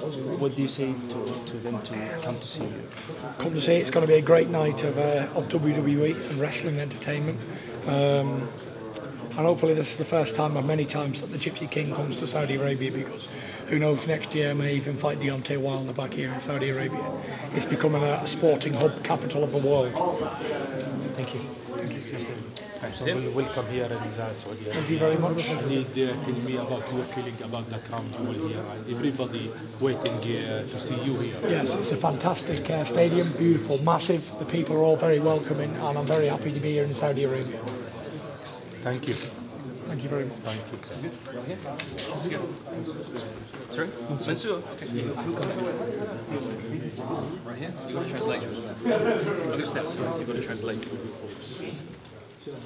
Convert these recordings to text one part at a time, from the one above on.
What do you say to, to them to come to see you? Come to see it. It's going to be a great night of, uh, of WWE and wrestling entertainment. Um, and hopefully this is the first time of many times that the Gypsy King comes to Saudi Arabia because who knows next year I may even fight Deontay Wilder back here in Saudi Arabia. It's becoming a sporting hub capital of the world. Thank you. Thank. So we welcome here in uh, Saudi Thank you very much. I need uh, tell me about your feeling about the crown jewel here everybody waiting uh, to see you here. Yes, it's a fantastic uh, stadium, beautiful, massive. The people are all very welcoming and I'm very happy to be here in Saudi Arabia. Thank you. Thank you very much. Thank you. Sorry? Mansoor? Okay. Right here? You've got to translate. Other steps, so you got to translate. First,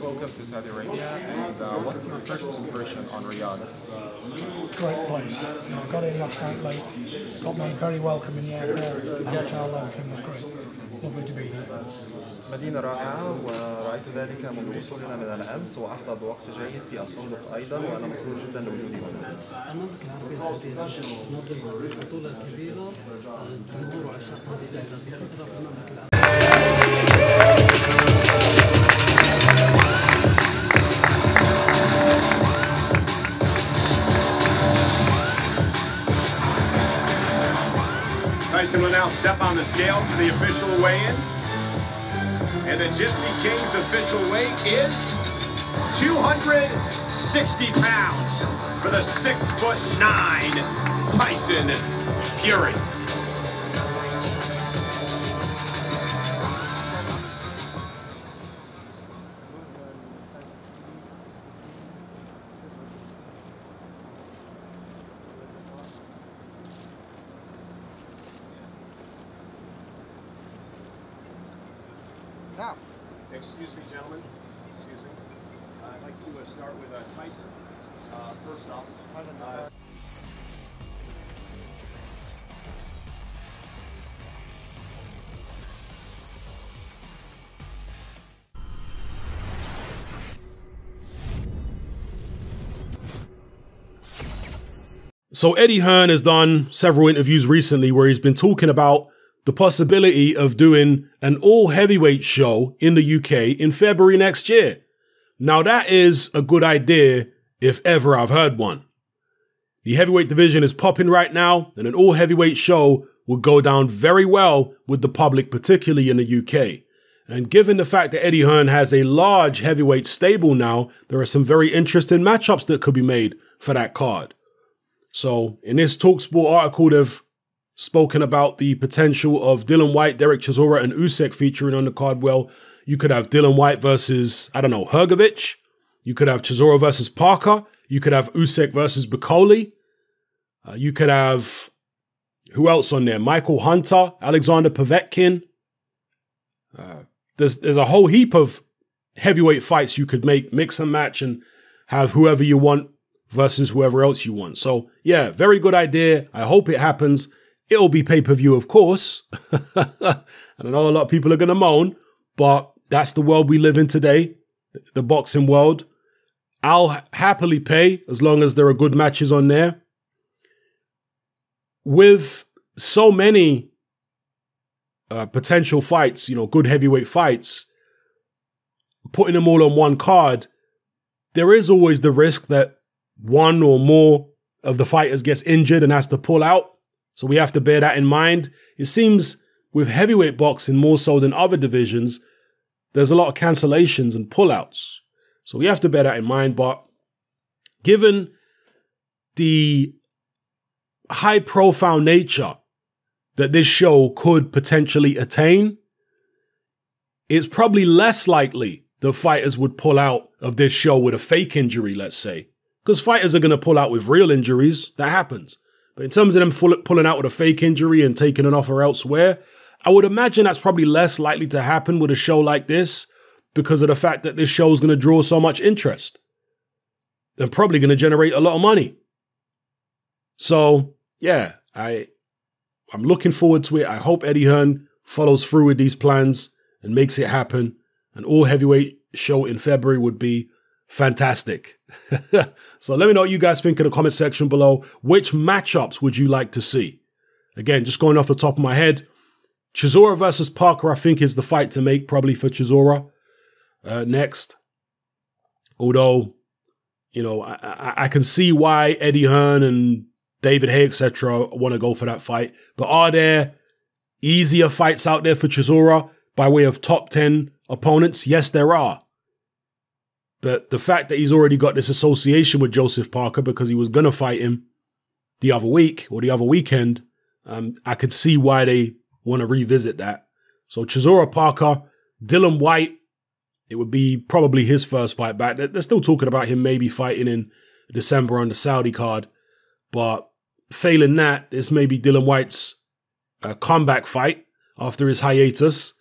welcome to Saudi Arabia. And uh, what's your first impression on Riyadh? Great place. Know, got in last night late, got made very welcome in the airport, hotel, everything was great. مدينة رائعة ورأيت ذلك منذ وصولنا من الأمس وأحظى بوقت جيد في الفندق أيضا وأنا مسرور جدا لوجودي هنا. المملكة العربية السعودية تنظم البطولة الكبيرة جمهور الليلة بكثرة في المملكة العربية now step on the scale for the official weigh-in. And the Gypsy King's official weight is 260 pounds for the six foot nine Tyson Fury. So Eddie Hearn has done several interviews recently where he's been talking about the possibility of doing an all heavyweight show in the UK in February next year. Now that is a good idea if ever I've heard one. The heavyweight division is popping right now, and an all heavyweight show would go down very well with the public, particularly in the UK. And given the fact that Eddie Hearn has a large heavyweight stable now, there are some very interesting matchups that could be made for that card. So, in this Talksport article, they've spoken about the potential of Dillian Whyte, Derek Chisora, and Usyk featuring on the card. Well, you could have Dillian Whyte versus, I don't know, Hrgovic. You could have Chisora versus Parker. You could have Usyk versus Bakole. Uh, you could have, who else on there? Michael Hunter, Alexander Povetkin. Uh, there's, there's a whole heap of heavyweight fights you could make, mix and match, and have whoever you want versus whoever else you want. So, yeah, very good idea. I hope it happens. It'll be pay per view, of course. and I know a lot of people are going to moan, but that's the world we live in today, the boxing world. I'll happily pay as long as there are good matches on there. With so many uh, potential fights, you know, good heavyweight fights, putting them all on one card, there is always the risk that one or more of the fighters gets injured and has to pull out. So we have to bear that in mind. It seems with heavyweight boxing more so than other divisions, there's a lot of cancellations and pullouts. So we have to bear that in mind. But given the high profile nature that this show could potentially attain, it's probably less likely the fighters would pull out of this show with a fake injury, let's say. Because fighters are going to pull out with real injuries. That happens. But in terms of them full, pulling out with a fake injury and taking an offer elsewhere, I would imagine that's probably less likely to happen with a show like this because of the fact that this show is going to draw so much interest. and probably going to generate a lot of money. So, yeah, I I'm looking forward to it. I hope Eddie Hearn follows through with these plans and makes it happen. An all heavyweight show in February would be fantastic. so let me know what you guys think in the comment section below. Which matchups would you like to see? Again, just going off the top of my head, Chisora versus Parker, I think, is the fight to make probably for Chisora uh, next. Although, you know, I, I, can see why Eddie Hearn and David Haye, etc., want to go for that fight. But are there easier fights out there for Chisora by way of top 10 opponents? Yes, there are. But the fact that he's already got this association with Joseph Parker because he was going to fight him the other week or the other weekend, um, I could see why they want to revisit that. So Chisora Parker, Dillian Whyte, it would be probably his first fight back. They're still talking about him maybe fighting in December on the Saudi card. But failing that, this may be Dillian Whyte's uh, comeback fight after his hiatus.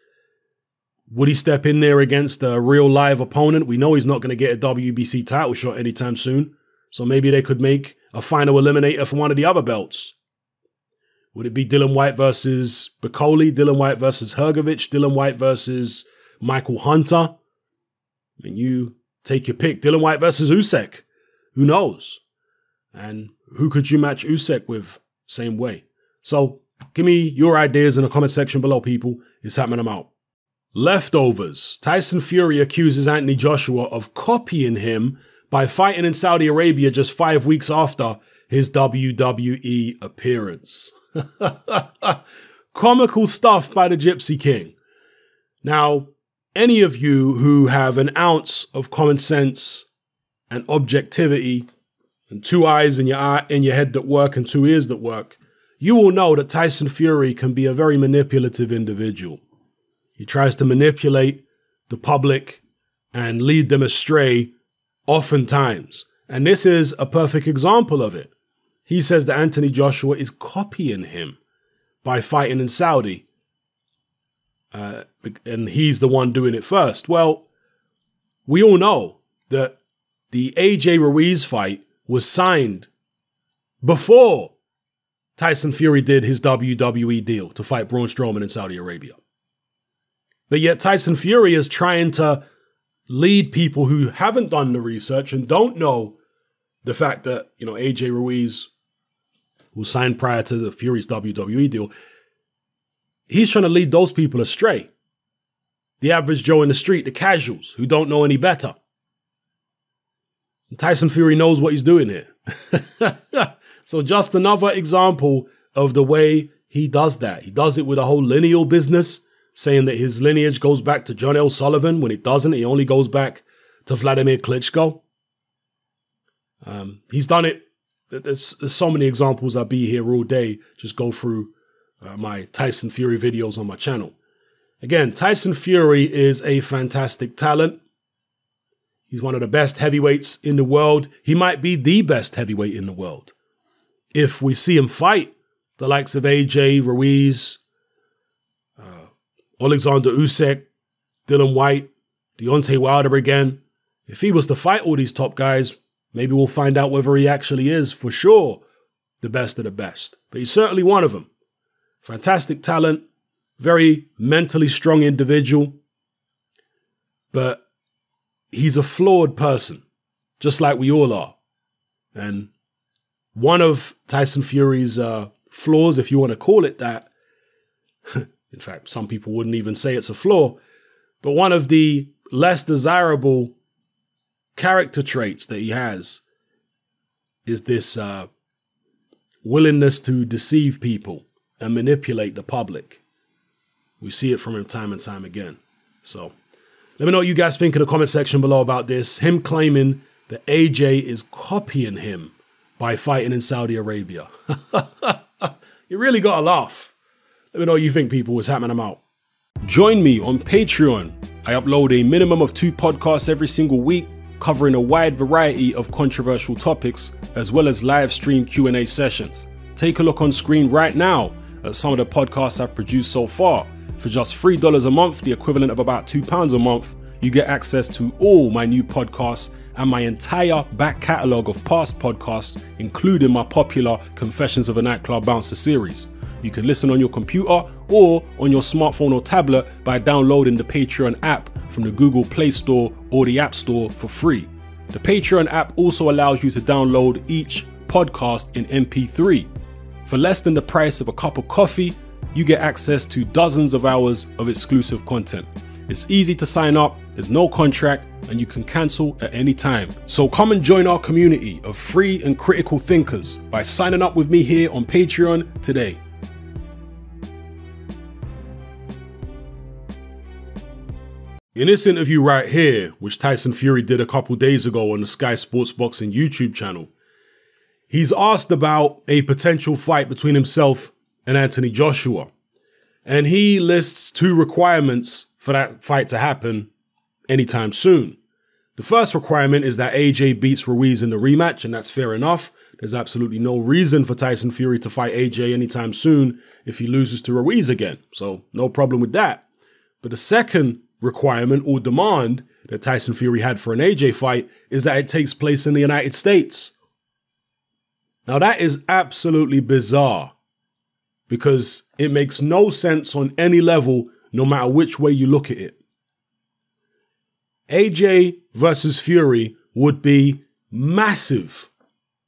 Would he step in there against a real live opponent? We know he's not going to get a WBC title shot anytime soon. So maybe they could make a final eliminator for one of the other belts. Would it be Dillian Whyte versus Bakole, Dillian Whyte versus Hrgovic, Dillian Whyte versus Michael Hunter? And you take your pick. Dillian Whyte versus Usyk. Who knows? And who could you match Usyk with? Same way. So give me your ideas in the comment section below, people. It's happening them out. Leftovers. Tyson Fury accuses Anthony Joshua of copying him by fighting in Saudi Arabia just five weeks after his WWE appearance. Comical stuff by the Gypsy King. Now, any of you who have an ounce of common sense and objectivity and two eyes in your eye in your head that work and two ears that work, you will know that Tyson Fury can be a very manipulative individual. He tries to manipulate the public and lead them astray oftentimes. And this is a perfect example of it. He says that Anthony Joshua is copying him by fighting in Saudi. Uh, and he's the one doing it first. Well, we all know that the AJ Ruiz fight was signed before Tyson Fury did his WWE deal to fight Braun Strowman in Saudi Arabia. But yet Tyson Fury is trying to lead people who haven't done the research and don't know the fact that, you know, AJ Ruiz was signed prior to the Fury's WWE deal. He's trying to lead those people astray. The average Joe in the street, the casuals who don't know any better. Tyson Fury knows what he's doing here. so just another example of the way he does that. He does it with a whole lineal business saying that his lineage goes back to John L. Sullivan when it doesn't. It only goes back to Vladimir Klitschko. Um, he's done it. There's, there's, so many examples. I'll be here all day. Just go through uh, my Tyson Fury videos on my channel. Again, Tyson Fury is a fantastic talent. He's one of the best heavyweights in the world. He might be the best heavyweight in the world. If we see him fight the likes of AJ, Ruiz, Alexander Usyk, Dillian Whyte, Deontay Wilder again. If he was to fight all these top guys, maybe we'll find out whether he actually is for sure the best of the best. But he's certainly one of them. Fantastic talent, very mentally strong individual. But he's a flawed person, just like we all are. And one of Tyson Fury's uh, flaws, if you want to call it that, In fact, some people wouldn't even say it's a flaw. But one of the less desirable character traits that he has is this uh, willingness to deceive people and manipulate the public. We see it from him time and time again. So let me know what you guys think in the comment section below about this. Him claiming that AJ is copying him by fighting in Saudi Arabia. you really got to laugh. Let me know what you think, people. What's happening? I'm out. Join me on Patreon. I upload a minimum of two podcasts every single week, covering a wide variety of controversial topics, as well as live stream Q&A sessions. Take a look on screen right now at some of the podcasts I've produced so far. For just $3 a month, the equivalent of about £2 a month, you get access to all my new podcasts and my entire back catalogue of past podcasts, including my popular Confessions of a Nightclub Bouncer series. You can listen on your computer or on your smartphone or tablet by downloading the Patreon app from the Google Play Store or the App Store for free. The Patreon app also allows you to download each podcast in MP3. For less than the price of a cup of coffee, you get access to dozens of hours of exclusive content. It's easy to sign up, there's no contract, and you can cancel at any time. So come and join our community of free and critical thinkers by signing up with me here on Patreon today. In this interview right here, which Tyson Fury did a couple days ago on the Sky Sports Boxing YouTube channel, he's asked about a potential fight between himself and Anthony Joshua. And he lists two requirements for that fight to happen anytime soon. The first requirement is that AJ beats Ruiz in the rematch, and that's fair enough. There's absolutely no reason for Tyson Fury to fight AJ anytime soon if he loses to Ruiz again. So, no problem with that. But the second requirement or demand that Tyson Fury had for an AJ fight is that it takes place in the United States. Now, that is absolutely bizarre because it makes no sense on any level, no matter which way you look at it. AJ versus Fury would be massive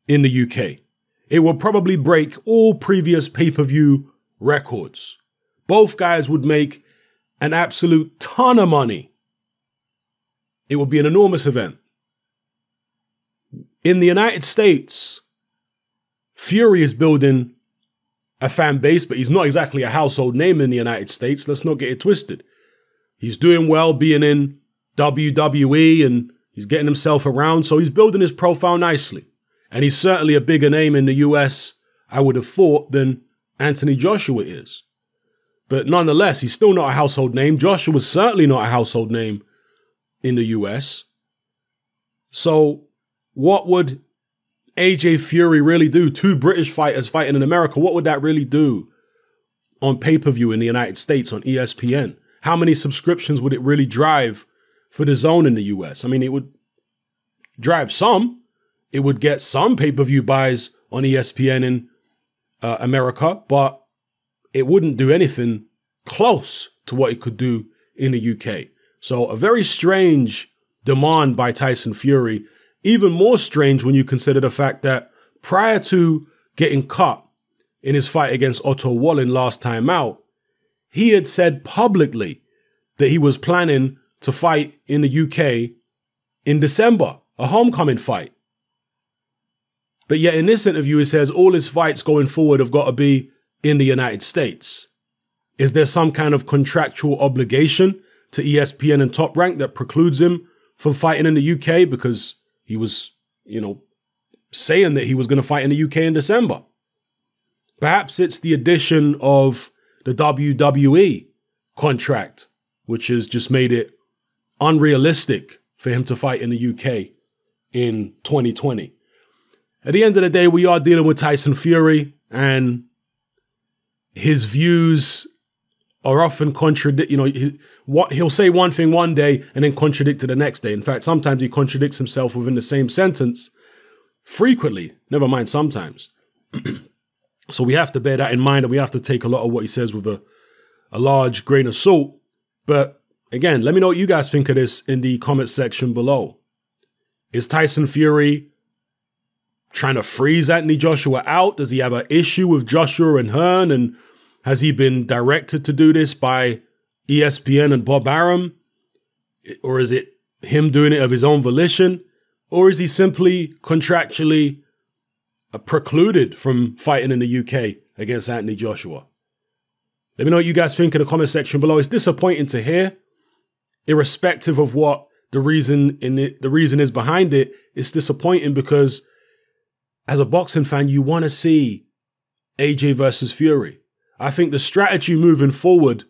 in the UK. It would probably break all previous pay per view records. Both guys would make an absolute ton of money. It would be an enormous event. In the United States, Fury is building a fan base, but he's not exactly a household name in the United States. Let's not get it twisted. He's doing well being in WWE and he's getting himself around, so he's building his profile nicely. And he's certainly a bigger name in the US, I would have thought, than Anthony Joshua is. But nonetheless, he's still not a household name. Joshua was certainly not a household name in the US. So, what would AJ Fury really do? Two British fighters fighting in America. What would that really do on pay per view in the United States on ESPN? How many subscriptions would it really drive for DAZN in the US? I mean, it would drive some. It would get some pay per view buys on ESPN in uh, America, but it wouldn't do anything close to what it could do in the UK. So, a very strange demand by Tyson Fury even more strange when you consider the fact that prior to getting cut in his fight against Otto Wallin last time out, he had said publicly that he was planning to fight in the UK in December, a homecoming fight. But yet in this interview, he says all his fights going forward have got to be in the United States. Is there some kind of contractual obligation to ESPN and Top Rank that precludes him from fighting in the UK? Because he was, you know, saying that he was going to fight in the UK in December. Perhaps it's the addition of the WWE contract, which has just made it unrealistic for him to fight in the UK in 2020. At the end of the day, we are dealing with Tyson Fury, and his views are often contradict. You know, he, what he'll say one thing one day and then contradict it the next day. In fact, sometimes he contradicts himself within the same sentence frequently. Never mind, sometimes. so we have to bear that in mind, and we have to take a lot of what he says with a a large grain of salt. But again, let me know what you guys think of this in the comment section below. Is Tyson Fury trying to freeze Anthony Joshua out? Does he have an issue with Joshua and Hearn and has he been directed to do this by ESPN and Bob Arum? Or is it him doing it of his own volition? Or is he simply contractually uh, precluded from fighting in the UK against Anthony Joshua? Let me know what you guys think in the comment section below. It's disappointing to hear, irrespective of what the reason in it, the reason is behind it. It's disappointing because as a boxing fan, you want to see AJ versus Fury. I think the strategy moving forward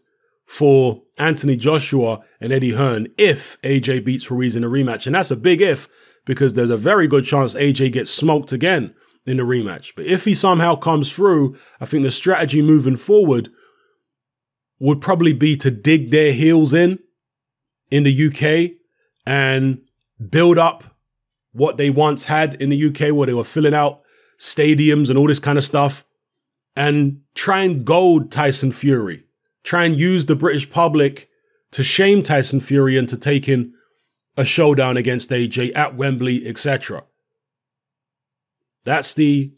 for Anthony Joshua and Eddie Hearn if AJ beats Ruiz in a rematch, and that's a big if because there's a very good chance AJ gets smoked again in the rematch. But if he somehow comes through, I think the strategy moving forward would probably be to dig their heels in in the UK and build up what they once had in the UK, where they were filling out stadiums and all this kind of stuff, and try and goad Tyson Fury, try and use the British public to shame Tyson Fury into taking a showdown against AJ at Wembley, etc. That's the,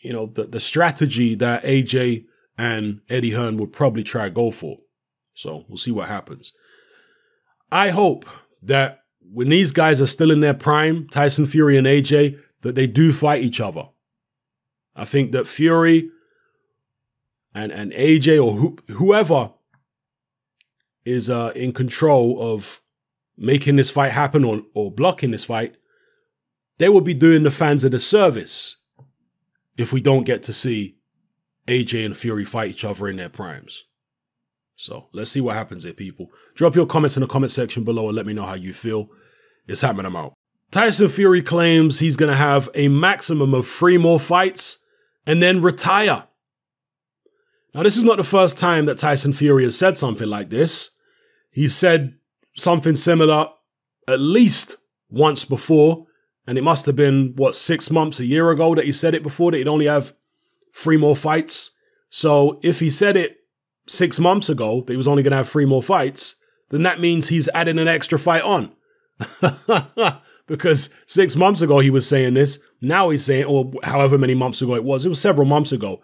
you know, the, the strategy that AJ and Eddie Hearn would probably try to go for. So we'll see what happens. I hope that when these guys are still in their prime, Tyson Fury and AJ, that they do fight each other. I think that Fury and and AJ or who, whoever is uh, in control of making this fight happen or, or blocking this fight, they will be doing the fans a disservice if we don't get to see AJ and Fury fight each other in their primes. So let's see what happens here, people. Drop your comments in the comment section below and let me know how you feel. It's happening, I'm out. Tyson Fury claims he's going to have a maximum of three more fights and then retire. Now, this is not the first time that Tyson Fury has said something like this. He said something similar at least once before, and it must have been, what, six months, a year ago that he said it before, that he'd only have three more fights. So if he said it six months ago that he was only going to have three more fights, then that means he's adding an extra fight on. because six months ago he was saying this. Now he's saying, or however many months ago it was, it was several months ago.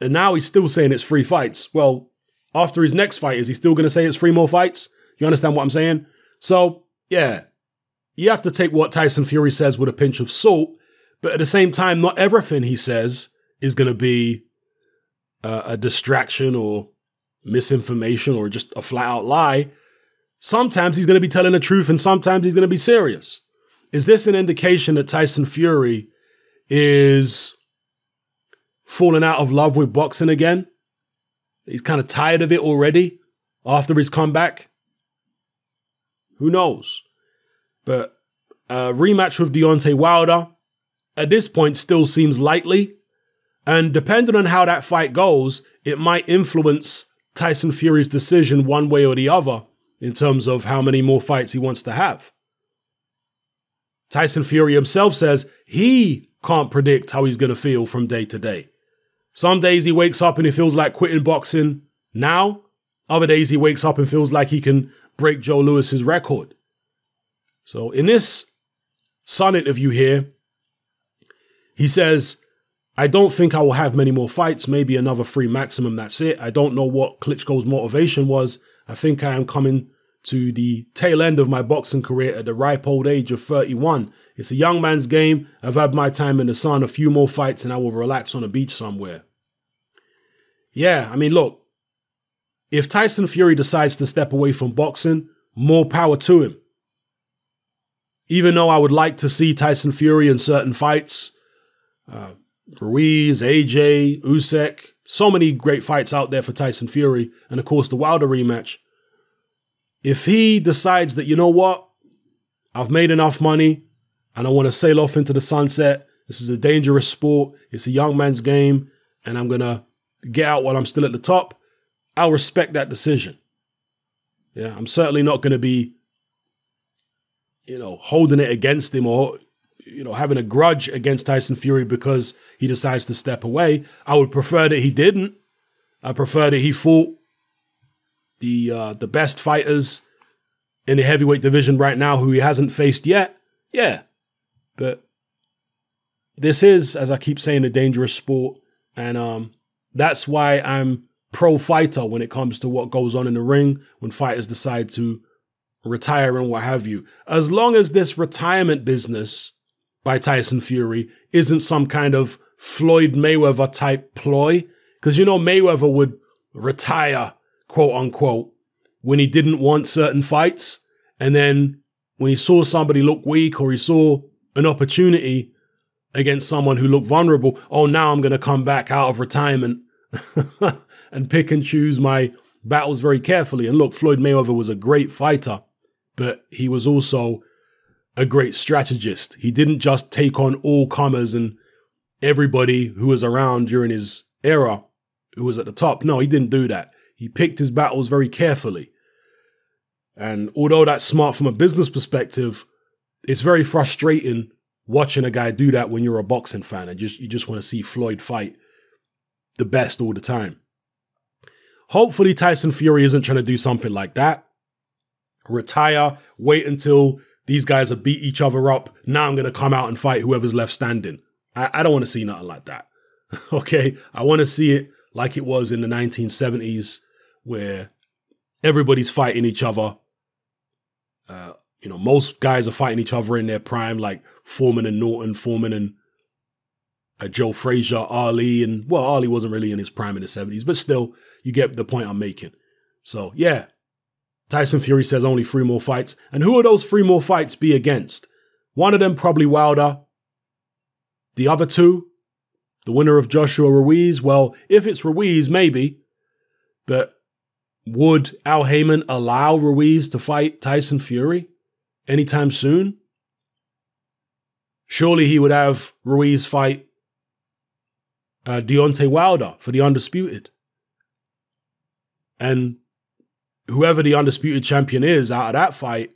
And now he's still saying it's three fights. Well, after his next fight, is he still going to say it's three more fights? You understand what I'm saying? So, yeah, you have to take what Tyson Fury says with a pinch of salt. But at the same time, not everything he says is going to be uh, a distraction or misinformation or just a flat out lie. Sometimes he's going to be telling the truth and sometimes he's going to be serious. Is this an indication that Tyson Fury is falling out of love with boxing again? He's kind of tired of it already after his comeback? Who knows? But a rematch with Deontay Wilder at this point still seems likely. And depending on how that fight goes, it might influence Tyson Fury's decision one way or the other in terms of how many more fights he wants to have. Tyson Fury himself says he can't predict how he's going to feel from day to day. Some days he wakes up and he feels like quitting boxing now. Other days he wakes up and feels like he can break Joe Louis's record. So in this Sun interview here, he says, I don't think I will have many more fights, maybe another three maximum. That's it. I don't know what Klitschko's motivation was. I think I am coming to the tail end of my boxing career at the ripe old age of 31. It's a young man's game. I've had my time in the sun, a few more fights, and I will relax on a beach somewhere. Yeah, I mean, look, if Tyson Fury decides to step away from boxing, more power to him. Even though I would like to see Tyson Fury in certain fights, uh, Ruiz, AJ, Usyk, so many great fights out there for Tyson Fury, and of course the Wilder rematch. If he decides that, you know what, I've made enough money and I want to sail off into the sunset, this is a dangerous sport, it's a young man's game, and I'm going to get out while I'm still at the top, I'll respect that decision. Yeah, I'm certainly not going to be, you know, holding it against him or you know, having a grudge against Tyson Fury because he decides to step away. I would prefer that he didn't. I prefer that he fought the uh, the best fighters in the heavyweight division right now who he hasn't faced yet. Yeah, but this is, as I keep saying, a dangerous sport, and um, that's why I'm pro fighter when it comes to what goes on in the ring when fighters decide to retire and what have you. As long as this retirement business by Tyson Fury isn't some kind of Floyd Mayweather type ploy. Because you know, Mayweather would retire, quote unquote, when he didn't want certain fights. And then when he saw somebody look weak or he saw an opportunity against someone who looked vulnerable, oh, now I'm going to come back out of retirement and pick and choose my battles very carefully. And look, Floyd Mayweather was a great fighter, but he was also a great strategist. He didn't just take on all comers and everybody who was around during his era who was at the top. No, he didn't do that. He picked his battles very carefully. And although that's smart from a business perspective, it's very frustrating watching a guy do that when you're a boxing fan and just you just want to see Floyd fight the best all the time. Hopefully Tyson Fury isn't trying to do something like that. Retire, wait until these guys have beat each other up. Now I'm gonna come out and fight whoever's left standing. I, I don't want to see nothing like that. okay. I want to see it like it was in the 1970s where everybody's fighting each other. Uh, you know, most guys are fighting each other in their prime, like Foreman and Norton, Foreman and uh, Joe Frazier, Ali, and well, Ali wasn't really in his prime in the 70s, but still, you get the point I'm making. So, yeah, Tyson Fury says only three more fights. And who are those three more fights be against? One of them probably Wilder. The other two, the winner of Joshua Ruiz. Well, if it's Ruiz, maybe. But would Al Haymon allow Ruiz to fight Tyson Fury anytime soon? Surely he would have Ruiz fight uh, Deontay Wilder for the undisputed. And whoever the undisputed champion is out of that fight,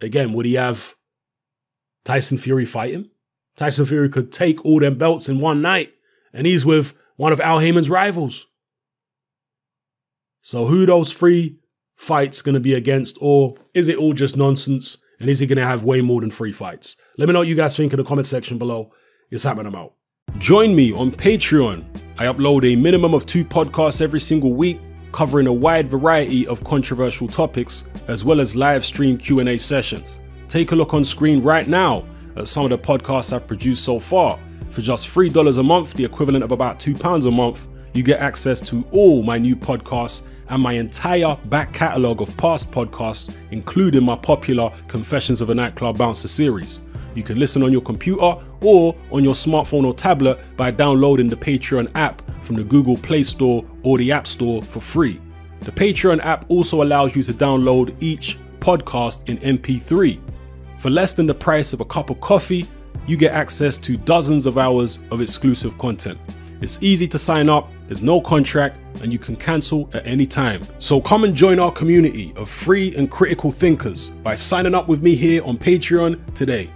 again, would he have Tyson Fury fight him? Tyson Fury could take all them belts in one night, and he's with one of Al Haymon's rivals. So who those three fights going to be against, or is it all just nonsense? And is he going to have way more than three fights? Let me know what you guys think in the comment section below. It's happening I'm out. Join me on Patreon. I upload a minimum of two podcasts every single week covering a wide variety of controversial topics as well as live stream Q&A sessions. Take a look on screen right now at some of the podcasts I've produced so far. For just $3 a month, the equivalent of about £2 a month, you get access to all my new podcasts and my entire back catalogue of past podcasts, including my popular Confessions of a Nightclub Bouncer series. You can listen on your computer or on your smartphone or tablet by downloading the Patreon app from the Google Play Store or the App Store for free. The Patreon app also allows you to download each podcast in MP3. For less than the price of a cup of coffee, you get access to dozens of hours of exclusive content. It's easy to sign up, there's no contract, and you can cancel at any time. So come and join our community of free and critical thinkers by signing up with me here on Patreon today.